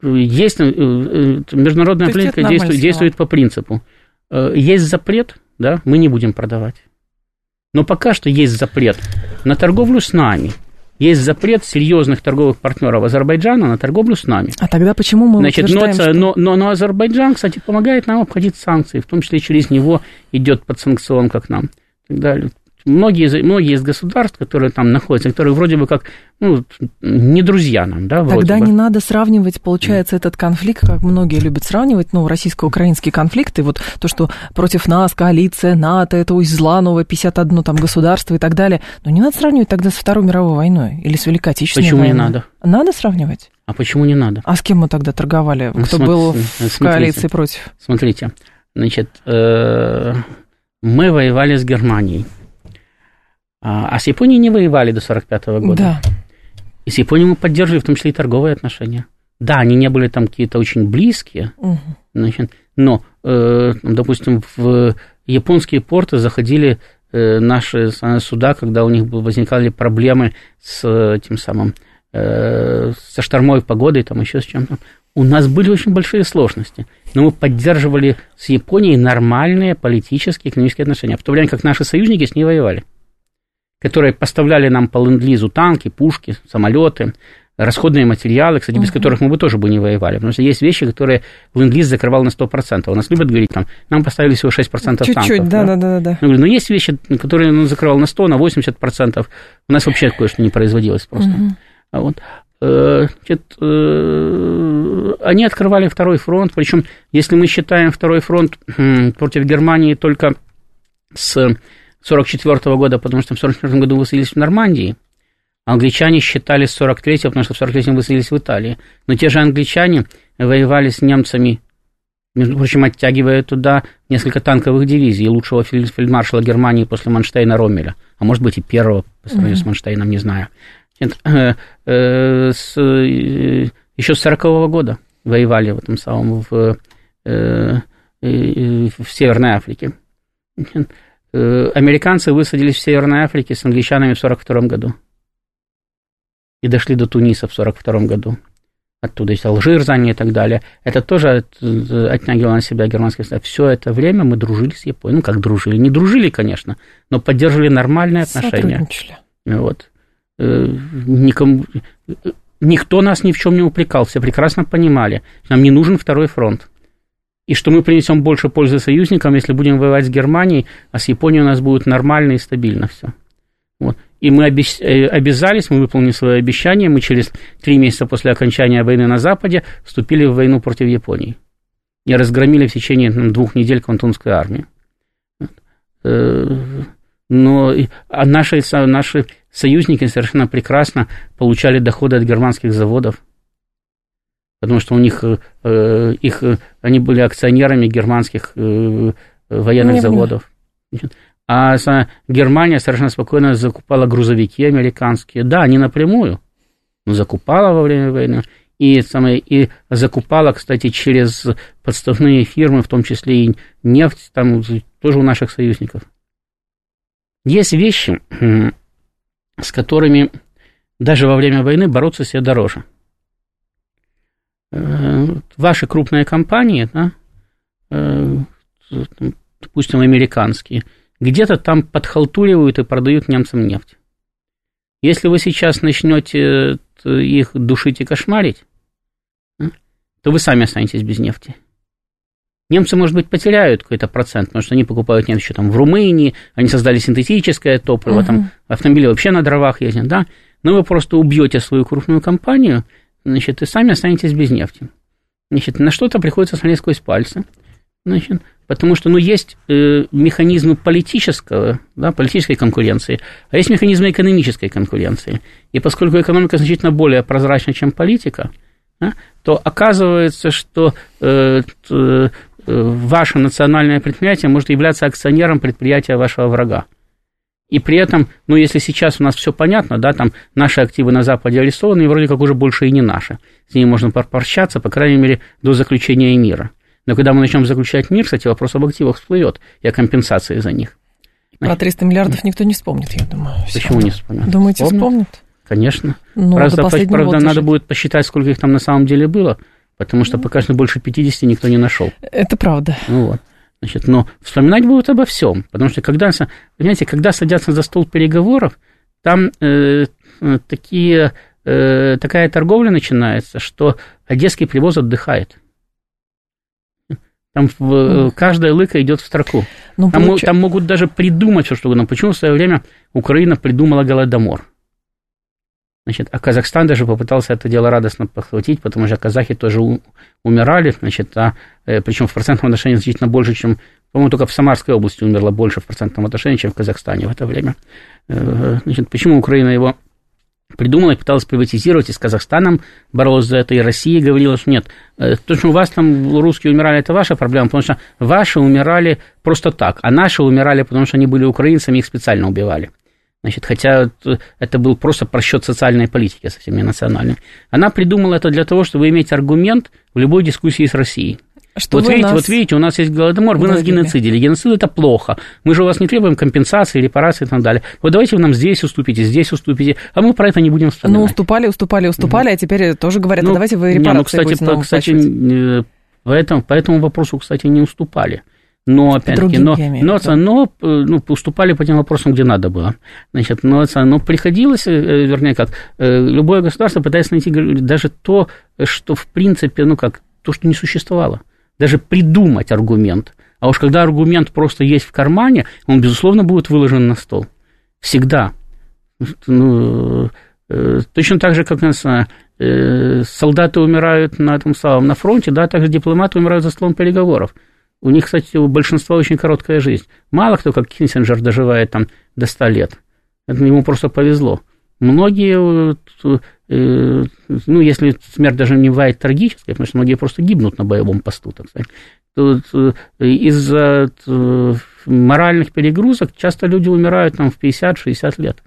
есть э, э, международная политика действует, действует по принципу. Э, есть запрет, да, мы не будем продавать. Но пока что есть запрет на торговлю с нами. Есть запрет серьезных торговых партнеров Азербайджана на торговлю с нами. А тогда почему мы Значит, но, что... но, но, но Азербайджан, кстати, помогает нам обходить санкции, в том числе через него идет под санкцион, как нам. И так далее. Многие, многие из государств, которые там находятся, которые вроде бы как ну, не друзья нам, да, вроде Тогда бы. не надо сравнивать, получается, этот конфликт, как многие любят сравнивать, ну, российско-украинский конфликт, и вот то, что против нас коалиция, НАТО, это ой, зла, новое 51 там государство и так далее. Но не надо сравнивать тогда с Второй мировой войной или с Великой Отечественной Почему войной. не надо? Надо сравнивать? А почему не надо? А с кем мы тогда торговали? Кто Смотри, был в смотрите, коалиции против? Смотрите, значит, э, мы воевали с Германией. А, а с Японией не воевали до 45 года. Да. И с Японией мы поддерживали в том числе и торговые отношения. Да, они не были там какие-то очень близкие, угу. значит, но, э, допустим, в японские порты заходили э, наши суда, когда у них возникали проблемы с тем самым, э, со штормовой погодой, там еще с чем-то. У нас были очень большие сложности, но мы поддерживали с Японией нормальные политические и экономические отношения, в то время как наши союзники с ней воевали которые поставляли нам по ленд-лизу танки, пушки, самолеты, расходные материалы, кстати, без uh которых мы бы тоже бы не воевали. Потому что есть вещи, которые ленд-лиз закрывал на 100%. У нас любят говорить, там, нам поставили всего 6% Чуть-чуть, танков. Чуть-чуть, да, да, да. да. Я говорю, но есть вещи, которые он закрывал на 100, на 80%. У нас вообще кое-что не производилось просто. uh Вот. Э, значит, э, они открывали второй фронт, причем, если мы считаем второй фронт против Германии только с 44 года, потому что в 44 году высадились в Нормандии. Англичане считали с 43-го, потому что в 43-м высадились в Италии. Но те же англичане воевали с немцами, между прочим, оттягивая туда несколько танковых дивизий, лучшего фельдмаршала Германии после Манштейна Роммеля, а может быть и первого по сравнению mm-hmm. с Манштейном, не знаю. Э, э, с, э, еще с 40 -го года воевали в этом самом в, э, э, в Северной Африке. Э, американцы высадились в Северной Африке с англичанами в 1942 году. И дошли до Туниса в 1942 году. Оттуда есть Алжир заняли и так далее. Это тоже отнягивало на себя германское государство. Все это время мы дружили с Японией. Ну, как дружили? Не дружили, конечно, но поддерживали нормальные отношения. Сотрудничали. Вот. Э, никому... никто нас ни в чем не упрекал, все прекрасно понимали, нам не нужен второй фронт. И что мы принесем больше пользы союзникам, если будем воевать с Германией, а с Японией у нас будет нормально и стабильно все. Вот. И мы э, обязались, мы выполнили свое обещание, мы через три месяца после окончания войны на Западе вступили в войну против Японии. И разгромили в течение ну, двух недель Квантунскую армию. Э, но а наши, наши союзники совершенно прекрасно получали доходы от германских заводов, потому что у них, э, их, они были акционерами германских военных Не заводов. А Германия совершенно спокойно закупала грузовики американские. Да, не напрямую, но закупала во время войны. И, самое, и закупала, кстати, через подставные фирмы, в том числе и нефть, там тоже у наших союзников. Есть вещи, с которыми даже во время войны бороться себе дороже. Э, ваши крупные компании, да, э, допустим, американские – где-то там подхалтуривают и продают немцам нефть. Если вы сейчас начнете э, их душить и кошмарить, то вы сами останетесь без нефти. Немцы, может быть, потеряют какой-то процент, потому что они покупают нефть еще там в Румынии, они создали синтетическое топливо, uh-huh. там автомобили вообще на дровах ездят, да, но вы просто убьете свою крупную компанию, значит, и сами останетесь без нефти. Значит, на что-то приходится смотреть сквозь пальцы. Значит, потому что ну, есть э, механизмы политического, да, политической конкуренции, а есть механизмы экономической конкуренции. И поскольку экономика значительно более прозрачна, чем политика, да, то оказывается, что э, э, ваше национальное предприятие может являться акционером предприятия вашего врага. И при этом, ну, если сейчас у нас все понятно, да, там наши активы на Западе арестованы, и вроде как уже больше и не наши. С ними можно порщаться, по крайней мере, до заключения мира. Но когда мы начнем заключать мир, кстати, вопрос об активах всплывет и о компенсации за них. Про 300 миллиардов никто не вспомнит, я думаю. Почему не вспомнят? Думаете, вспомнят? вспомнят? Конечно. Ну, правда, правда надо будет посчитать, сколько их там на самом деле было, потому что пока что больше 50 никто не нашел. Это правда. Ну вот. Значит, но вспоминать будут обо всем, потому что когда, понимаете, когда садятся за стол переговоров, там э, такие, э, такая торговля начинается, что одесский привоз отдыхает. Там в, каждая лыка идет в строку. Ну, там, получ... там могут даже придумать все, что угодно. Почему в свое время Украина придумала голодомор? Значит, а Казахстан даже попытался это дело радостно похватить, потому что казахи тоже умирали, значит, а, э, причем в процентном отношении значительно больше, чем, по-моему, только в Самарской области умерло больше в процентном отношении, чем в Казахстане в это время. Э, значит, почему Украина его придумала и пыталась приватизировать, и с Казахстаном боролась за это, и Россия говорила, что нет, э, то, что у вас там русские умирали, это ваша проблема, потому что ваши умирали просто так, а наши умирали, потому что они были украинцами, их специально убивали. Значит, хотя это был просто просчет социальной политики, совсем не национальной. Она придумала это для того, чтобы иметь аргумент в любой дискуссии с Россией. Что вот, видите, нас... вот видите, у нас есть голодомор, вы нас геноцидили. Геноцид это плохо. Мы же у вас не требуем компенсации, репарации и так далее. Вот давайте вы нам здесь уступите, здесь уступите, а мы про это не будем вспоминать. Ну, уступали, уступали, уступали, угу. а теперь тоже говорят, ну, а давайте вы репарации не, ну, кстати, по, кстати, э, по этому, по этому вопросу, кстати, не уступали. Но, опять-таки, но, но, но, э, ну, уступали по тем вопросам, где надо было. Значит, но, но приходилось, э, вернее, как, любое государство пытается найти даже то, что, в принципе, ну, как, то, что не существовало даже придумать аргумент. А уж когда аргумент просто есть в кармане, он, безусловно, будет выложен на стол. Всегда. Ну, э, точно так же, как нас э, солдаты умирают на этом самом, на фронте, да, также дипломаты умирают за столом переговоров. У них, кстати, у большинства очень короткая жизнь. Мало кто, как Кинсинджер, доживает там до 100 лет. Это ему просто повезло. Многие, э, ну, если смерть даже не бывает трагической, потому что многие просто гибнут на боевом посту, так сказать, то э, из-за э, моральных перегрузок часто люди умирают там в 50-60 лет.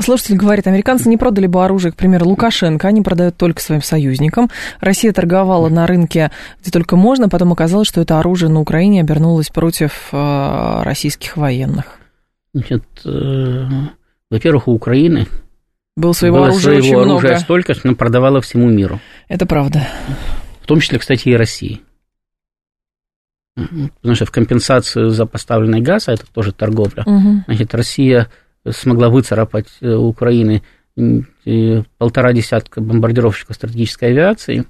Слушатель говорит, американцы не продали бы оружие, к примеру, Лукашенко, они продают только своим союзникам. Россия торговала на рынке, где только можно, потом оказалось, что это оружие на Украине обернулось против э, российских военных. Значит, э, во-первых, у Украины Был своего было оружия своего очень оружия много. столько, что она продавала всему миру. Это правда. В том числе, кстати, и России. Потому что в компенсацию за поставленный газ, а это тоже торговля, угу. значит, Россия смогла выцарапать у Украины полтора десятка бомбардировщиков стратегической авиации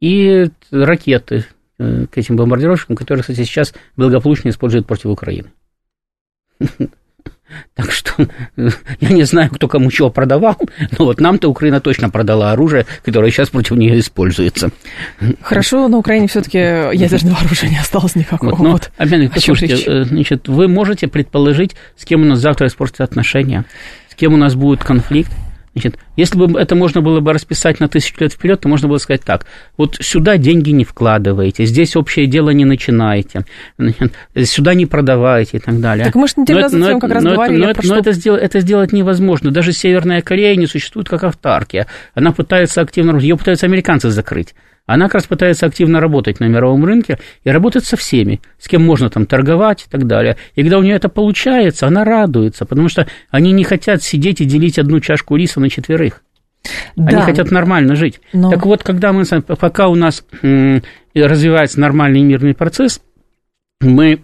и ракеты к этим бомбардировщикам, которые, кстати, сейчас благополучно используют против Украины. Так что я не знаю, кто кому чего продавал, но вот нам-то Украина точно продала оружие, которое сейчас против нее используется. Хорошо, на Украине все-таки ядерного оружия не осталось никакого. Вот, но, вот. Опять, послушайте, э, значит, вы можете предположить, с кем у нас завтра испортятся отношения, с кем у нас будет конфликт, Значит, если бы это можно было бы расписать на тысячу лет вперед, то можно было сказать так. Вот сюда деньги не вкладываете, здесь общее дело не начинаете, значит, сюда не продавайте и так далее. Так мы же неделю назад как раз но говорили. Это, но это, но это, сделать, это сделать невозможно. Даже Северная Корея не существует как автаркия. Она пытается активно... Ее пытаются американцы закрыть. Она как раз пытается активно работать на мировом рынке и работать со всеми, с кем можно там торговать и так далее. И когда у нее это получается, она радуется, потому что они не хотят сидеть и делить одну чашку риса на четверых. Да. Они хотят нормально жить. Но... Так вот, когда мы, пока у нас развивается нормальный мирный процесс, мы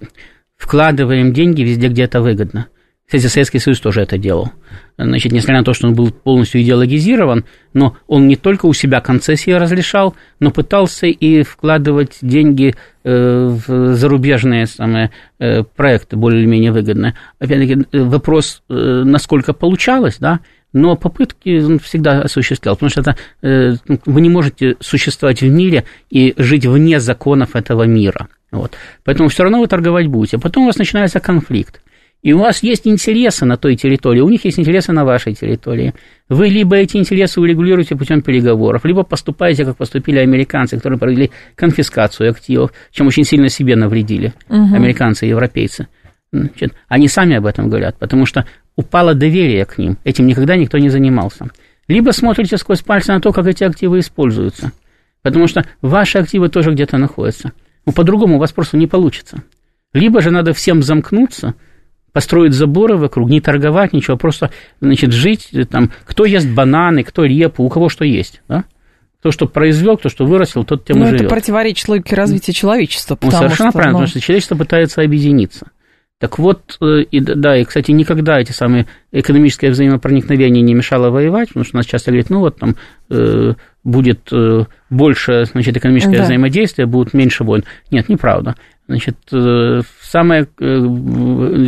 вкладываем деньги везде, где это выгодно. Кстати, Советский Союз тоже это делал. Значит, несмотря на то, что он был полностью идеологизирован, но он не только у себя концессии разрешал, но пытался и вкладывать деньги э, в зарубежные самые, э, проекты более-менее выгодные. Опять-таки, э, вопрос, насколько получалось, да, но попытки он всегда осуществлял, потому что это, вы не можете существовать в мире и жить вне законов этого мира. Вот. Поэтому все равно вы торговать будете. Потом у вас начинается конфликт. И у вас есть интересы на той территории, у них есть интересы на вашей территории. Вы либо эти интересы урегулируете путем переговоров, либо поступаете, как поступили американцы, которые провели конфискацию активов, чем очень сильно себе навредили, угу. американцы и европейцы. Значит, они сами об этом говорят, потому что упало доверие к ним, этим никогда никто не занимался. Либо смотрите сквозь пальцы на то, как эти активы используются, потому что ваши активы тоже где-то находятся. Ну, по-другому у вас просто не получится. Либо же надо всем замкнуться – построить заборы вокруг, не торговать, ничего, просто, значит, жить, там, кто ест бананы, кто репу, у кого что есть, да? Кто что произвел, кто что вырастил, тот тем Но и живет. это противоречит логике развития человечества. Ну, совершенно что, правильно, ну... потому что человечество пытается объединиться. Так вот, э, и, да, и, кстати, никогда эти самые экономическое взаимопроникновение не мешало воевать, потому что у нас часто говорят, ну, вот там э, будет э, больше, значит, экономическое да. взаимодействие, будет меньше войн. Нет, неправда. Значит, э, самое э,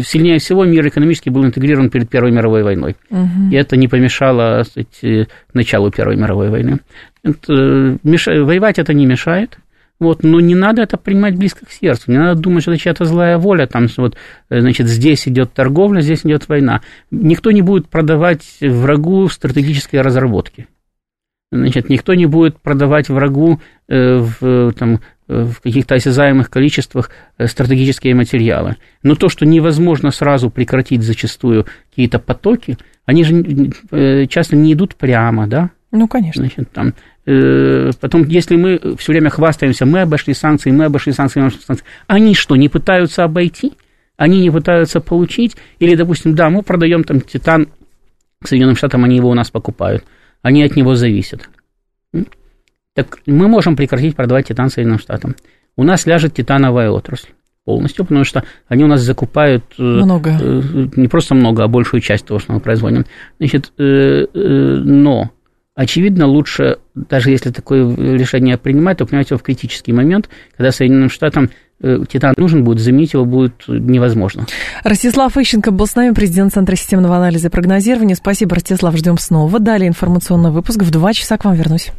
сильнее всего мир экономически был интегрирован перед Первой мировой войной. Угу. И это не помешало кстати, началу Первой мировой войны. Это, меш... Воевать это не мешает. Вот, но не надо это принимать близко к сердцу. Не надо думать, что это чья-то злая воля. Там, вот, значит, здесь идет торговля, здесь идет война. Никто не будет продавать врагу стратегические разработки. Значит, никто не будет продавать врагу э, в, там, в каких-то осязаемых количествах э, стратегические материалы. Но то, что невозможно сразу прекратить зачастую какие-то потоки, они же э, часто не идут прямо, да? Ну, конечно. Значит, там, э, потом, если мы все время хвастаемся, мы обошли санкции, мы обошли санкции, мы обошли санкции, они что, не пытаются обойти? Они не пытаются получить? Или, допустим, да, мы продаем там титан Соединенным Штатам, они его у нас покупают, они от него зависят. Так мы можем прекратить продавать титан Соединенным Штатам. У нас ляжет титановая отрасль полностью, потому что они у нас закупают э, много. Э, не просто много, а большую часть того, что мы производим. Значит, э, но очевидно, лучше, даже если такое решение принимать, то принимать его в критический момент, когда Соединенным Штатам титан нужен будет, заменить его будет невозможно. Ростислав Ищенко был с нами, президент Центра системного анализа и прогнозирования. Спасибо, Ростислав, ждем снова. Далее информационный выпуск. В два часа к вам вернусь.